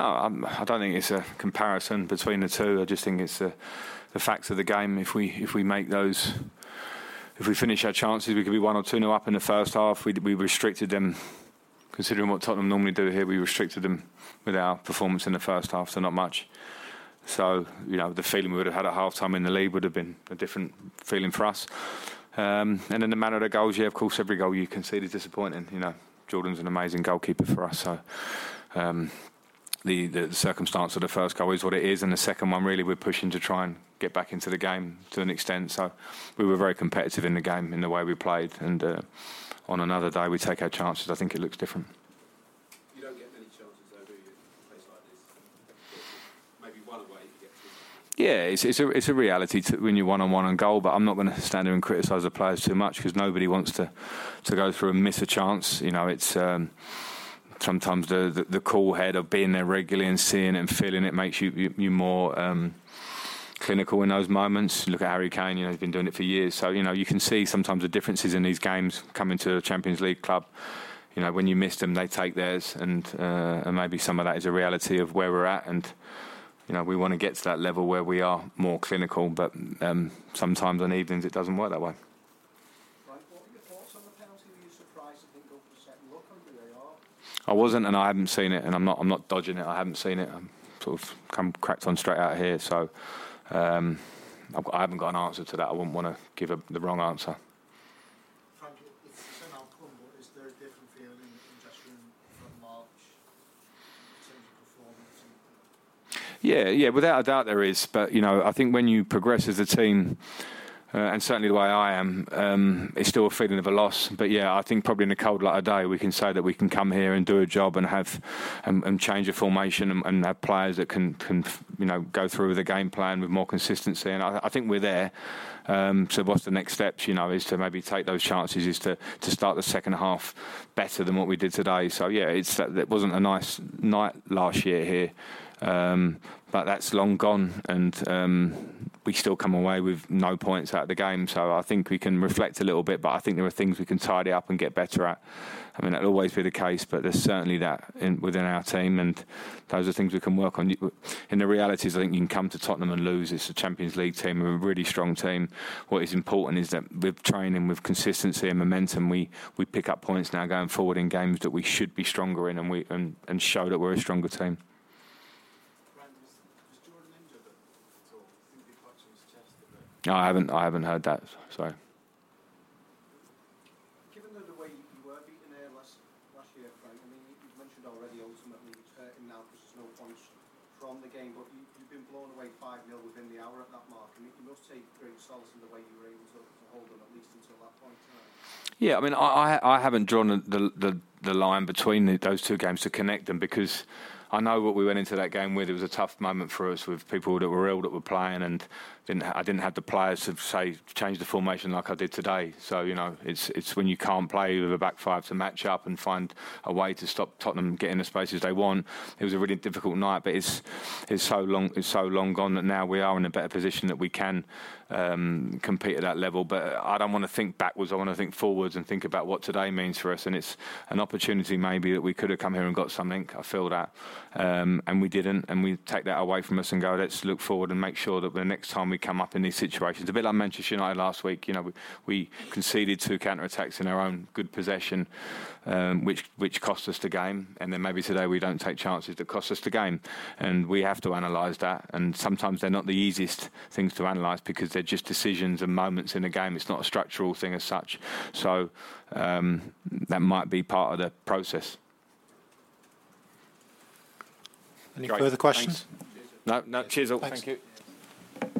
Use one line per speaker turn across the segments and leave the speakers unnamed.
No, I'm, I don't think it's a comparison between the two. I just think it's the, the facts of the game. If we if we make those, if we finish our chances, we could be one or two nil up in the first half. We we restricted them, considering what Tottenham normally do here. We restricted them with our performance in the first half, so not much. So you know the feeling we would have had at half time in the league would have been a different feeling for us. Um, and in the manner of the goals, yeah, of course, every goal you concede is disappointing. You know, Jordan's an amazing goalkeeper for us, so. Um, the, the circumstance of the first goal is what it is, and the second one really we're pushing to try and get back into the game to an extent. So we were very competitive in the game in the way we played, and uh, on another day we take our chances. I think it looks different.
You don't get many chances though, do you, in a place like this? Maybe one away you get two.
Yeah, it's, it's a it's a reality to, when you're one on one on goal. But I'm not going to stand there and criticise the players too much because nobody wants to to go through and miss a chance. You know, it's. Um, sometimes the, the, the cool head of being there regularly and seeing it and feeling it makes you you, you more um, clinical in those moments. Look at Harry Kane; you know he's been doing it for years. So you know you can see sometimes the differences in these games coming to a Champions League club. You know when you miss them, they take theirs, and uh, and maybe some of that is a reality of where we're at and. You know, we want to get to that level where we are more clinical, but um, sometimes on evenings it doesn't work that way.
Right, what were your thoughts on the penalty? Were you surprised it didn't go for a second look on VAR?
I wasn't, and I haven't seen it, and I'm not. I'm not dodging it. I haven't seen it. I'm sort of come cracked on straight out of here. So um, I've got, I haven't got an answer to that. I wouldn't want to give a, the wrong answer.
Frank, it's the outcome, but is there a different feeling in dressing from March in terms of performance?
Yeah, yeah, without a doubt there is. But you know, I think when you progress as a team, uh, and certainly the way I am, um, it's still a feeling of a loss. But yeah, I think probably in a cold light of day, we can say that we can come here and do a job and have and, and change a formation and, and have players that can can you know go through with a game plan with more consistency. And I, I think we're there. Um, so what's the next steps? You know, is to maybe take those chances, is to, to start the second half better than what we did today. So yeah, it's it wasn't a nice night last year here. Um, but that's long gone, and um, we still come away with no points out of the game. So I think we can reflect a little bit, but I think there are things we can tidy up and get better at. I mean, that'll always be the case, but there's certainly that in, within our team, and those are things we can work on. In the realities, I think you can come to Tottenham and lose. It's a Champions League team, we're a really strong team. What is important is that with training, with consistency and momentum, we, we pick up points now going forward in games that we should be stronger in, and we and, and show that we're a stronger team.
Frank, was, was Jordan injured at all? I think they clutched his chest a bit.
No, I haven't. I haven't heard that. Sorry.
Given the, the way you were beaten here last, last year, Frank, I mean, you, you've mentioned already ultimately it's hurting now because there's no points from the game, but you, you've been blown away 5 0 within the hour at that mark. I mean, you must take great solace in the way you were able to, to hold them at least until that point tonight.
Yeah, I mean, I, I I haven't drawn the the, the line between the, those two games to connect them because I know what we went into that game with. It was a tough moment for us with people that were ill that were playing, and didn't I didn't have the players to say change the formation like I did today. So you know, it's it's when you can't play with a back five to match up and find a way to stop Tottenham getting the spaces they want. It was a really difficult night, but it's it's so long it's so long gone that now we are in a better position that we can um, compete at that level. But I don't want to think backwards. I want to think forwards and think about what today means for us. And it's an opportunity maybe that we could have come here and got something. I feel that, um, and we didn't. And we take that away from us and go, let's look forward and make sure that the next time we come up in these situations, a bit like Manchester United last week. You know, we, we conceded two counter attacks in our own good possession, um, which which cost us the game. And then maybe today we don't take chances that cost us the game, and we have to analyse that. And sometimes they're not the easiest things to analyse because they're just decisions and moments in the game. It's not a structural thing as such. So um, that might be part of the process.
Any
Great.
further questions?
No, no. Cheers, all.
Thanks.
Thank you.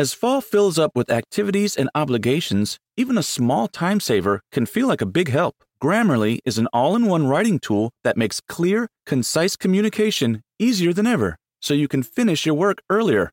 As fall fills up with activities and obligations, even a small time saver can feel like a big help. Grammarly is an all in one writing tool that makes clear, concise communication easier than ever, so you can finish your work earlier